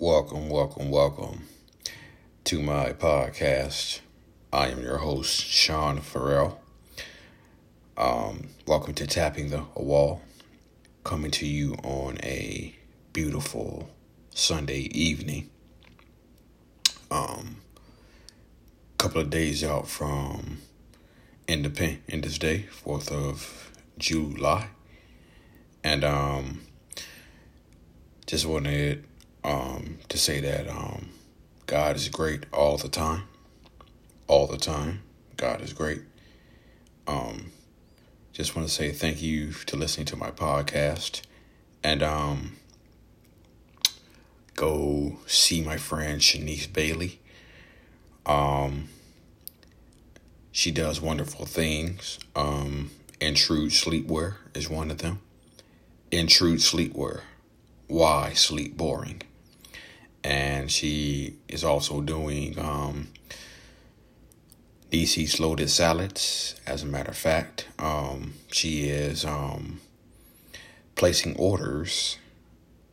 Welcome, welcome, welcome to my podcast. I am your host, Sean Farrell. Um, welcome to Tapping the Wall, coming to you on a beautiful Sunday evening. Um, couple of days out from Independence Day, Fourth of July, and um, just wanted um, to say that um, God is great all the time. All the time. God is great. Um, just want to say thank you to listening to my podcast. And um, go see my friend Shanice Bailey. Um, she does wonderful things. Um, Intrude Sleepwear is one of them. Intrude Sleepwear. Why sleep boring? And she is also doing um, DC's loaded salads. As a matter of fact, um, she is um, placing orders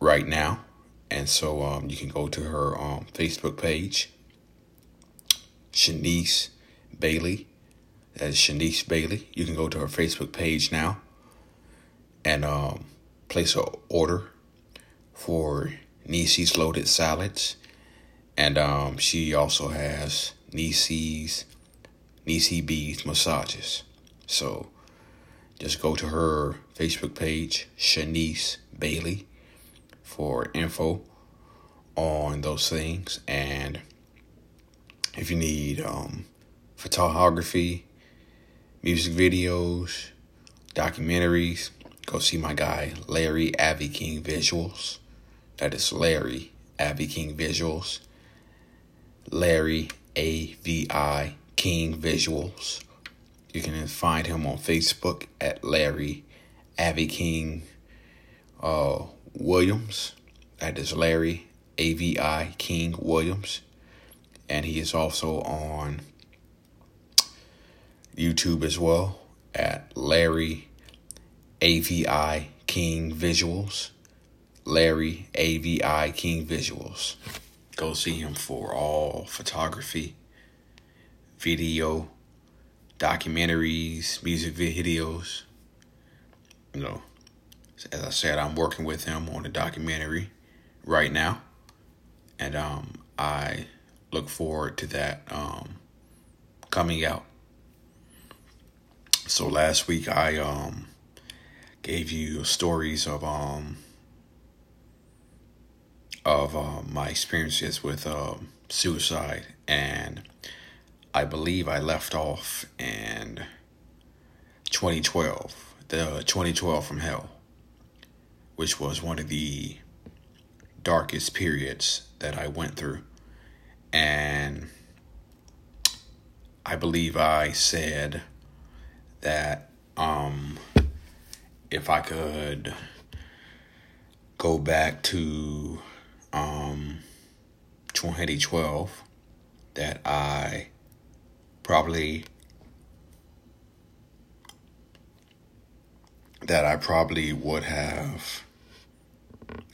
right now, and so um, you can go to her um, Facebook page, Shanice Bailey. That's Shanice Bailey. You can go to her Facebook page now and um, place an order for Nisi's Loaded Salads. And um, she also has Nisi's, Nisi B's Massages. So just go to her Facebook page, Shanice Bailey, for info on those things. And if you need um, photography, music videos, documentaries, go see my guy Larry Avi King Visuals. That is Larry, Avi King Visuals. Larry, A V I King Visuals. You can find him on Facebook at Larry Avi King uh, Williams. That is Larry A V I King Williams. And he is also on YouTube as well at Larry A V I King Visuals. Larry AVI King Visuals. Go see him for all photography, video, documentaries, music videos. You know, as I said, I'm working with him on a documentary right now, and um, I look forward to that um, coming out. So last week I um, gave you stories of um, of um, my experiences with um, suicide, and I believe I left off in 2012, the 2012 from Hell, which was one of the darkest periods that I went through, and I believe I said that um, if I could go back to um, 2012 that I probably that I probably would have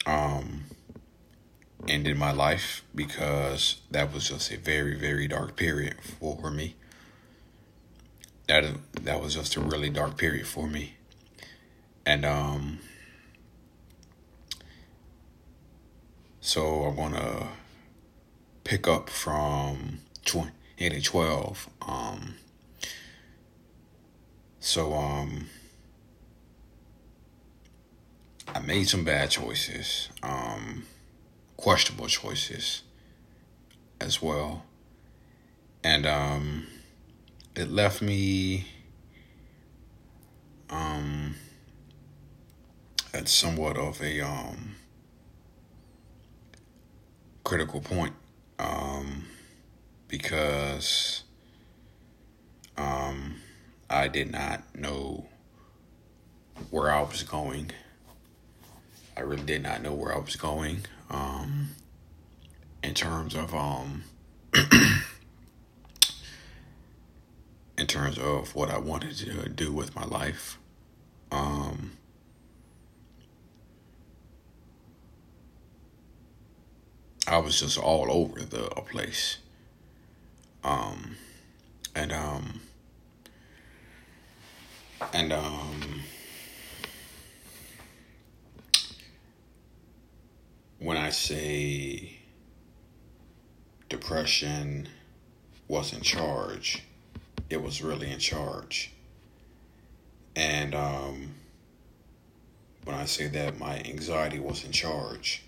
um, ended my life because that was just a very very dark period for me. That that was just a really dark period for me, and um, So I'm gonna pick up from 2012. Um, so um, I made some bad choices, um, questionable choices as well, and um, it left me um, at somewhat of a um critical point um, because um, I did not know where I was going. I really did not know where I was going um, in terms of um, in terms of what I wanted to do with my life. Um, I was just all over the place. Um, and um, and um, when I say depression was in charge, it was really in charge. And um, when I say that my anxiety was in charge,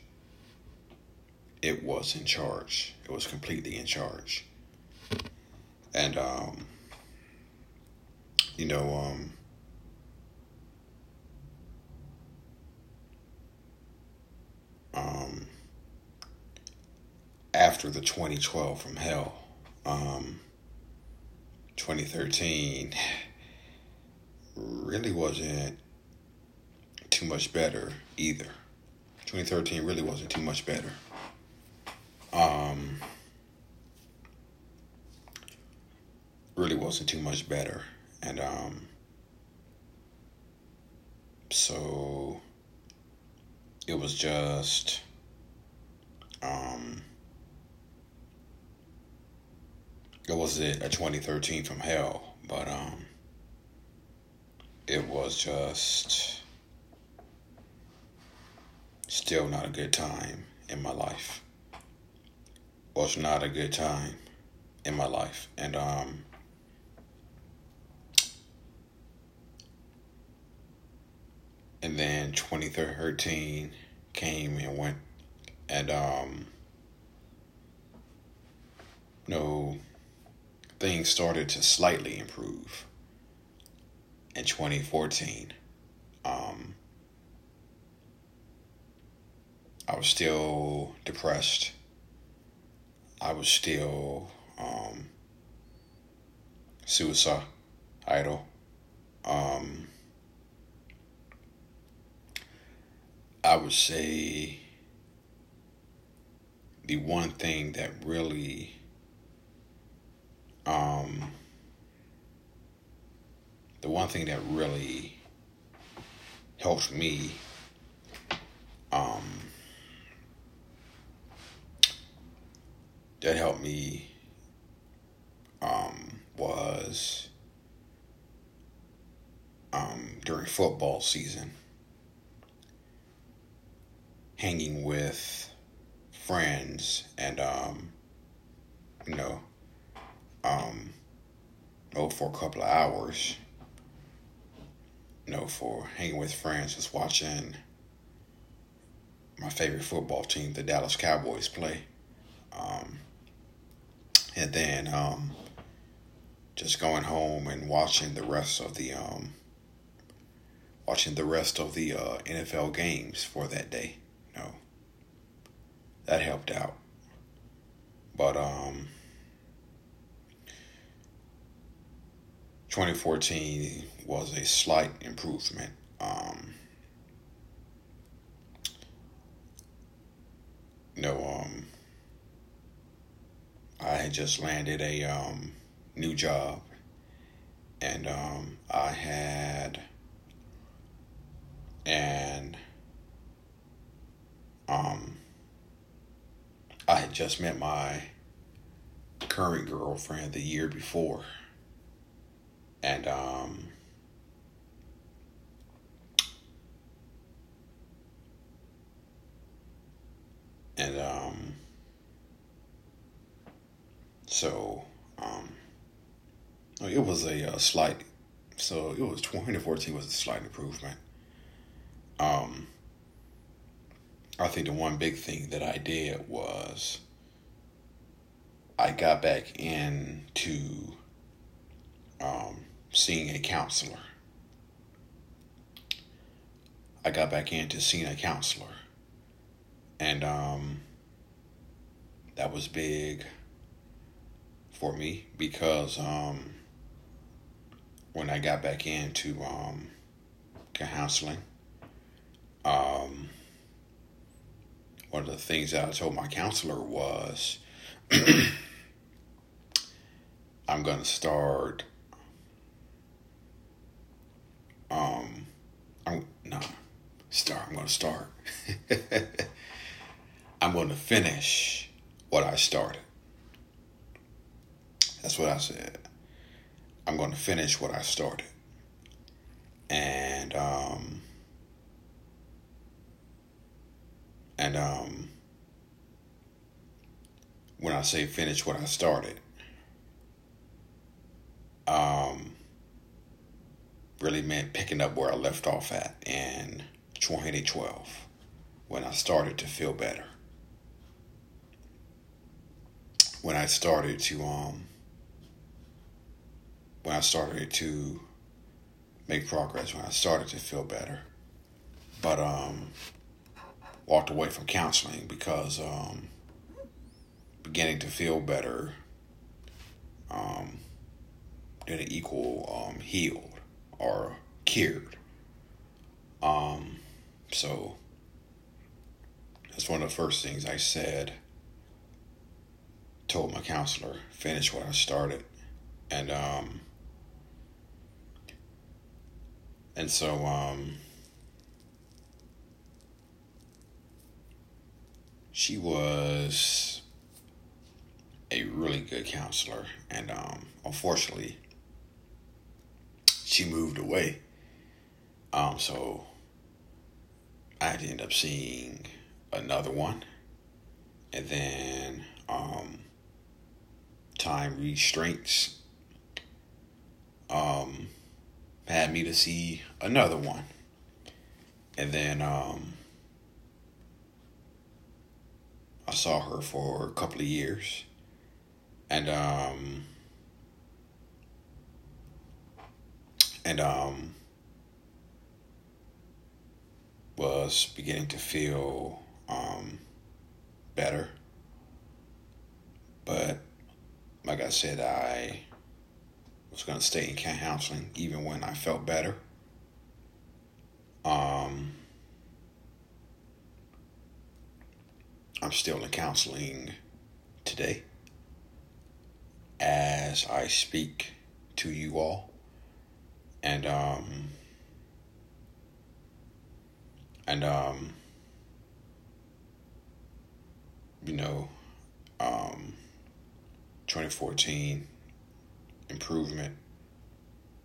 it was in charge. It was completely in charge. And, um, you know, um, um, after the 2012 from hell, um, 2013 really wasn't too much better either. 2013 really wasn't too much better. Um, really wasn't too much better. And um, so it was just um, it was it a 2013 from hell, but um, it was just still not a good time in my life. Was not a good time in my life, and um, and then 2013 came and went, and um, no, things started to slightly improve in 2014. Um, I was still depressed. I was still um, suicidal. Um, I would say the one thing that really um, the one thing that really helped me um, that helped me um, was um, during football season hanging with friends and um, you know um, oh for a couple of hours you know, for hanging with friends, just watching my favorite football team, the Dallas Cowboys, play. Um, and then um, just going home and watching the rest of the um, watching the rest of the uh, NFL games for that day. You know, that helped out. But um, 2014 was a slight improvement. Um, you know, um, I had just landed a um, new job, and um, I had and um, I had just met my current girlfriend the year before. And um, and um, so um, it was a, a, uh, slight. So it was 2014 was a slight improvement. Um, I think the one big thing that I did was I got back into um, seeing a counselor. I got back into seeing a counselor. And um, that was big for me because um, when I got back into um, counseling, um, one of the things that I told my counselor was I'm going to start um, I'm no start. I'm gonna start. I'm going to finish what I started. That's what I said. I'm going to finish what I started. And, um, and, um, when I say finish what I started, um, really meant picking up where I left off at in 2012 when I started to feel better. When I started to um when I started to make progress, when I started to feel better. But um walked away from counseling because um beginning to feel better um didn't equal um healed or cured. Um so that's one of the first things I said. Told my counselor, finish what I started. And um and so um she was a really good counselor and um unfortunately she moved away. Um so I had to end up seeing another one. And then um, time restraints um, had to see another one. And then um, I saw her for a couple of years. And um, and um, was beginning to feel um, better. But like I said, I was going to stay in counseling even when I felt better. Um, I'm still in counseling today as I speak to you all. And, um, and, um, you know, um, 2014 improvement.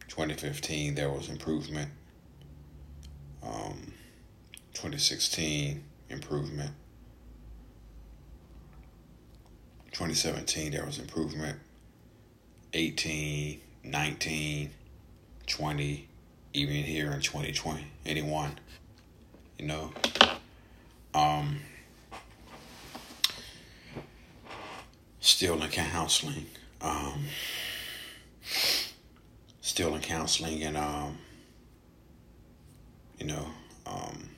2015 there was improvement. Um, 2016 improvement. 2017 there was improvement. 18, 19, 20, even here in 2020, 81, you know. Um, still in counseling. Um, still in counseling, and um, you know, um,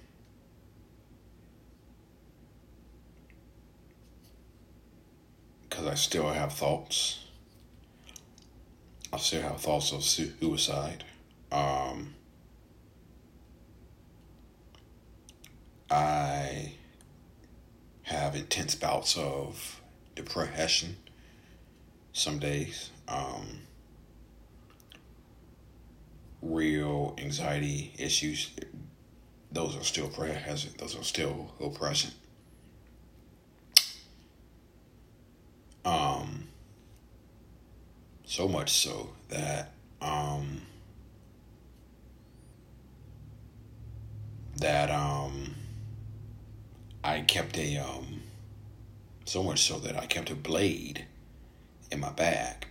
because I still have thoughts. I still have thoughts of suicide. Um, I have intense bouts of depression some days. Um, real anxiety issues, those are still present. Those are still present. Um, so much so that um, that um, I kept a um, so much so that I kept a blade in my bag.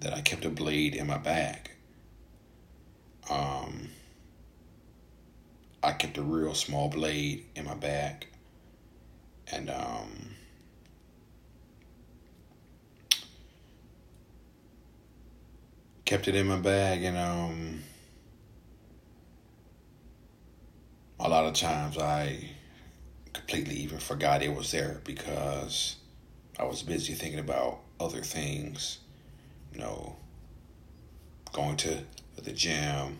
That I kept a blade in my bag. Um, I kept a real small blade in my back, And, um, kept it in my bag and, um, a lot of times I completely even forgot it was there because I was busy thinking about other things, you know, going to the gym,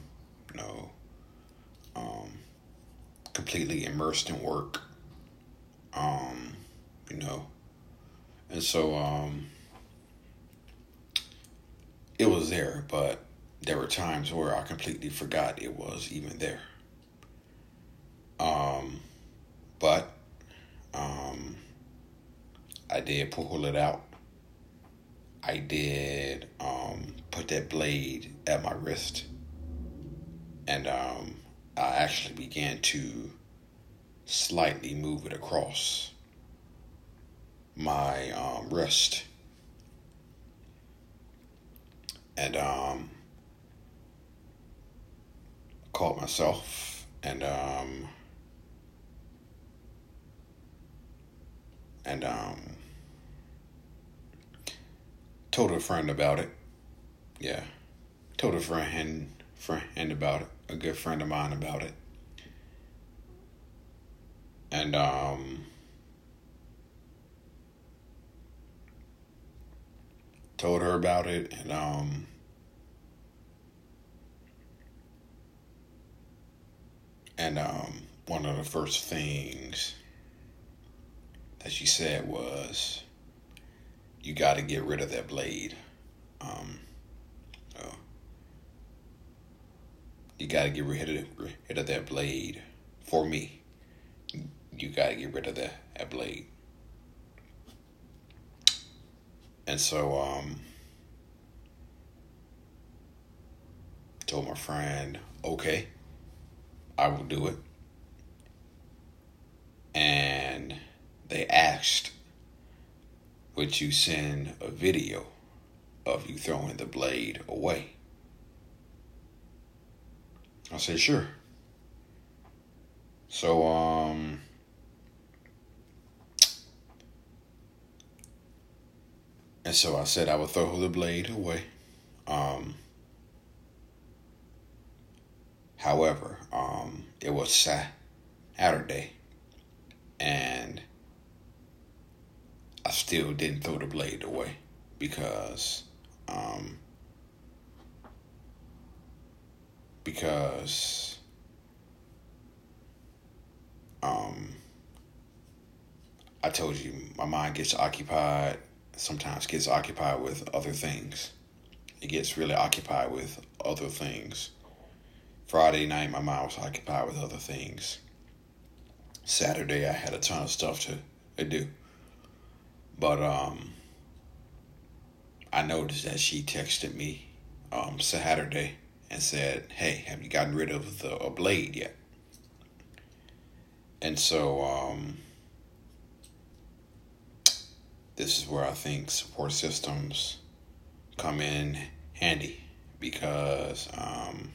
you know, um, completely immersed in work, um, you know, and so um, it was there, but there were times where I completely forgot it was even there. Um, but um, I did pull it out. I did um, put that blade at my wrist, and um, I actually began to slightly move it across my um, wrist. And um, caught myself and um, and um, told a friend about it. Yeah, told a friend friend about it. A good friend of mine about it. And um, told her about it and um and um one of the first things that she said was you got to get rid of that blade um uh, you got to get rid of, rid of that blade for me you got to get rid of that, that blade And so, um, told my friend, okay, I will do it. And they asked, would you send a video of you throwing the blade away? I said, sure. So, um, And so I said I would throw the blade away. Um, however, um, it was Saturday, and I still didn't throw the blade away because um, because um, I told you my mind gets occupied sometimes gets occupied with other things. It gets really occupied with other things. Friday night, my mind was occupied with other things. Saturday, I had a ton of stuff to, to do. But um, I noticed that she texted me um, Saturday and said, Hey, have you gotten rid of the a blade yet? And so um, this is where I think support systems come in handy because um,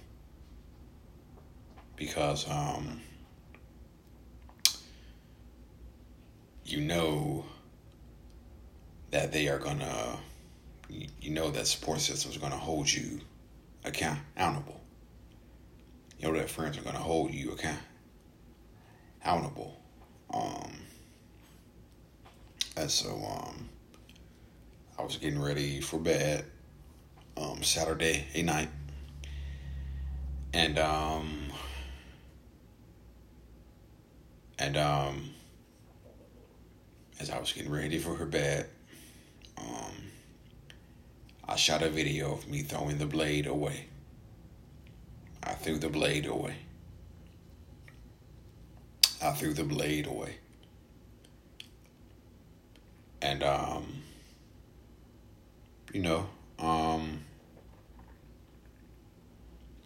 because um, you know that they are gonna you know that support systems are gonna hold you accountable. You know that friends are gonna hold you account accountable. Um, and so um, I was getting ready for bed um, Saturday night. And um, and um, as I was getting ready for her bed, I shot a video of me throwing the blade away. I threw the blade away. I threw the blade away and um, you know, um,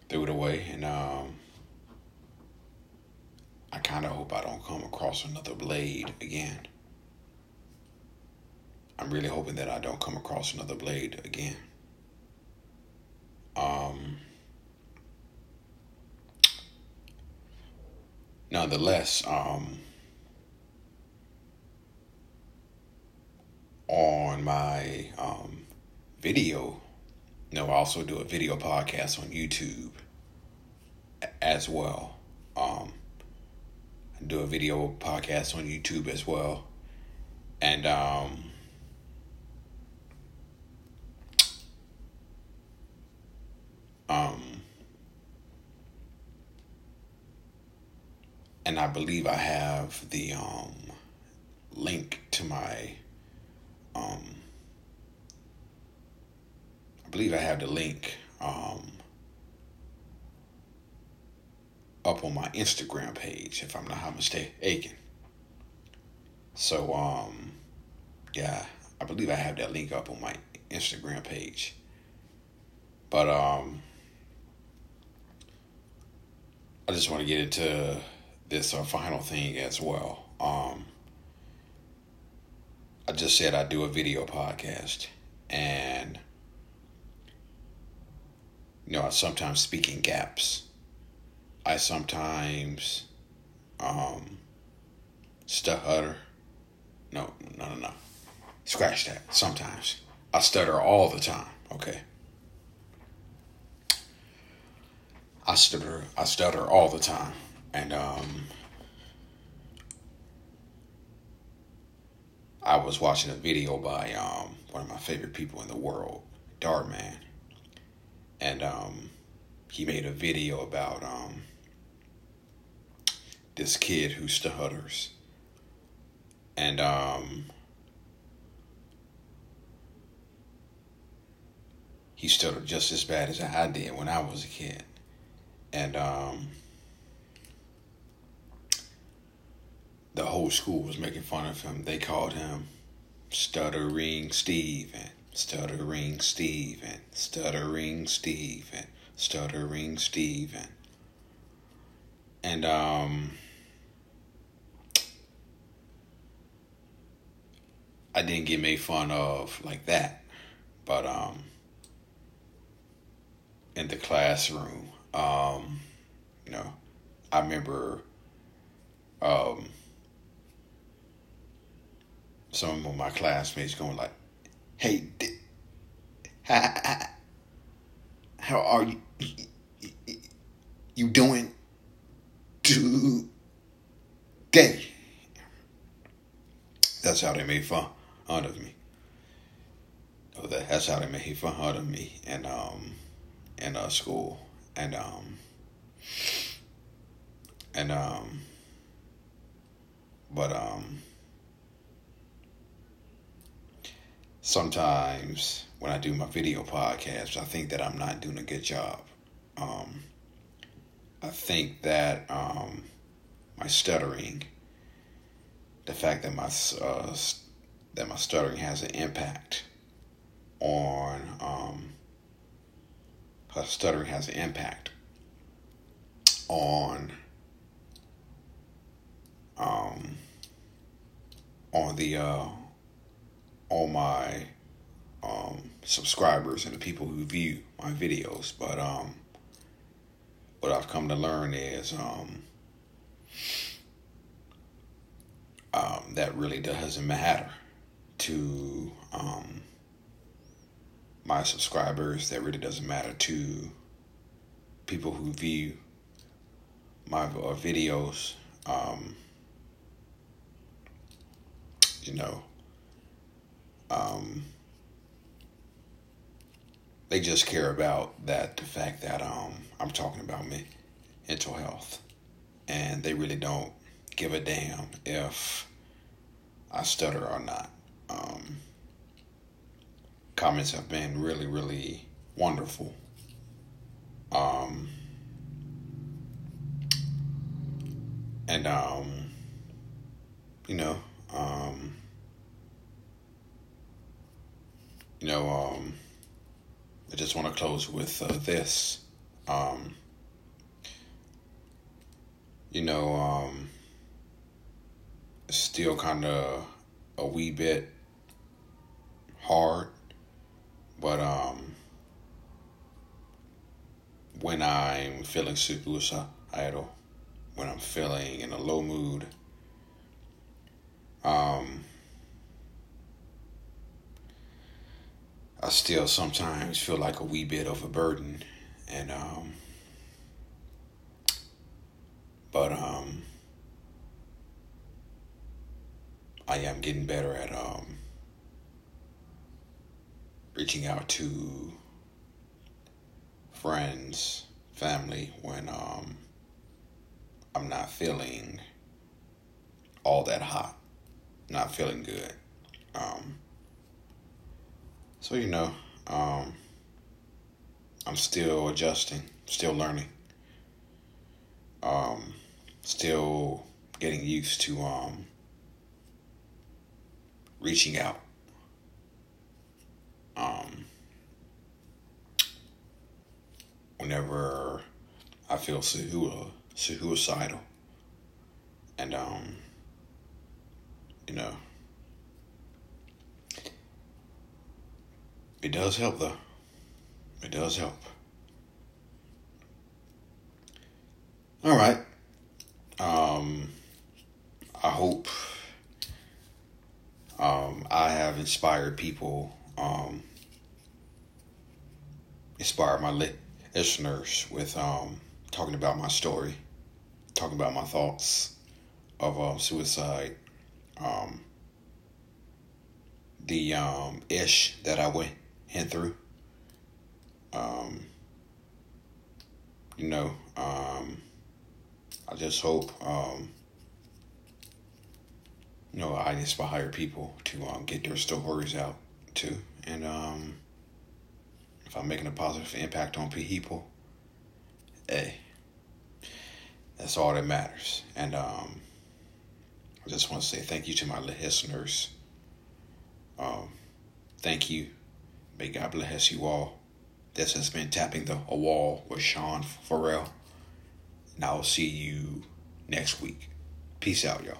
threw it away, and um, I kind of hope I don't come across another blade again. I'm really hoping that I don't come across another blade again. Um, nonetheless, um, on my um, video. You know, I also do a video podcast on YouTube as well. Um, I do a video podcast on YouTube as well. And um, um, and I believe I have the um, link to my um, I believe I have the link um, up on my Instagram page, if I'm not mistaken. So, um, Yeah, I believe I have that link up on my Instagram page. But um, I just want to get into this uh, final thing as well. Um, I just said I do a video podcast, and you know I sometimes speak in gaps. I sometimes um, stutter. No, no, no, no. Scratch that. Sometimes I stutter all the time. Okay. I stutter. I stutter all the time, and um, I was watching a video by um, one of my favorite people in the world, Dartman, and um, he made a video about um, this kid who stutters, and um, he stuttered just as bad as I did when I was a kid, and um, the whole school was making fun of him. They called him Stuttering Steve and Stuttering Steve and Stuttering Steve and Stuttering Steve and and um I didn't get made fun of like that, but um in the classroom, um you know, I remember um some of my classmates going like, "Hey, how, how are you? You doing today?" That's how they made fun of me. Oh, that, that's how they made fun of me in um in uh, school and um and um but um sometimes when I do my video podcast, I think that I'm not doing a good job. Um, I think that um, my stuttering, the fact that my uh, that my stuttering has an impact on um, stuttering has an impact on um, on the uh, all my um, subscribers and the people who view my videos. But um, what I've come to learn is um, um, that really doesn't matter to um, my subscribers. That really doesn't matter to people who view my uh, videos. Um, you know, um, they just care about that the fact that um, I'm talking about me mental health, and they really don't give a damn if I stutter or not. Um, comments have been really, really wonderful. Um, and um, you know, um, you know, um, I just want to close with uh, this. Um, you know, um, still kind of a wee bit hard, but um, when I'm feeling suicidal, when I'm feeling in a low mood, um, I still sometimes feel like a wee bit of a burden, and um, but um, I am getting better at um, reaching out to friends, family when um, I'm not feeling all that hot, not feeling good. Um, so, you know, um, I'm still adjusting, still learning, um, still getting used to um, reaching out. Um, whenever I feel suicidal, and um, you know, it does help though. It does help. All right. Um, I hope um, I have inspired people, um, inspired my listeners with um, talking about my story, talking about my thoughts of um, suicide, um, the um, ish that I went in through. Um, you know, um, I just hope, um, you know, I inspire people to um, get their stories out too. And um, if I'm making a positive impact on people, hey, that's all that matters. And um, I just want to say thank you to my listeners. Um, thank you. May God bless you all. This has been Tapping the a Wall with Sean Farrell. And I'll see you next week. Peace out, y'all.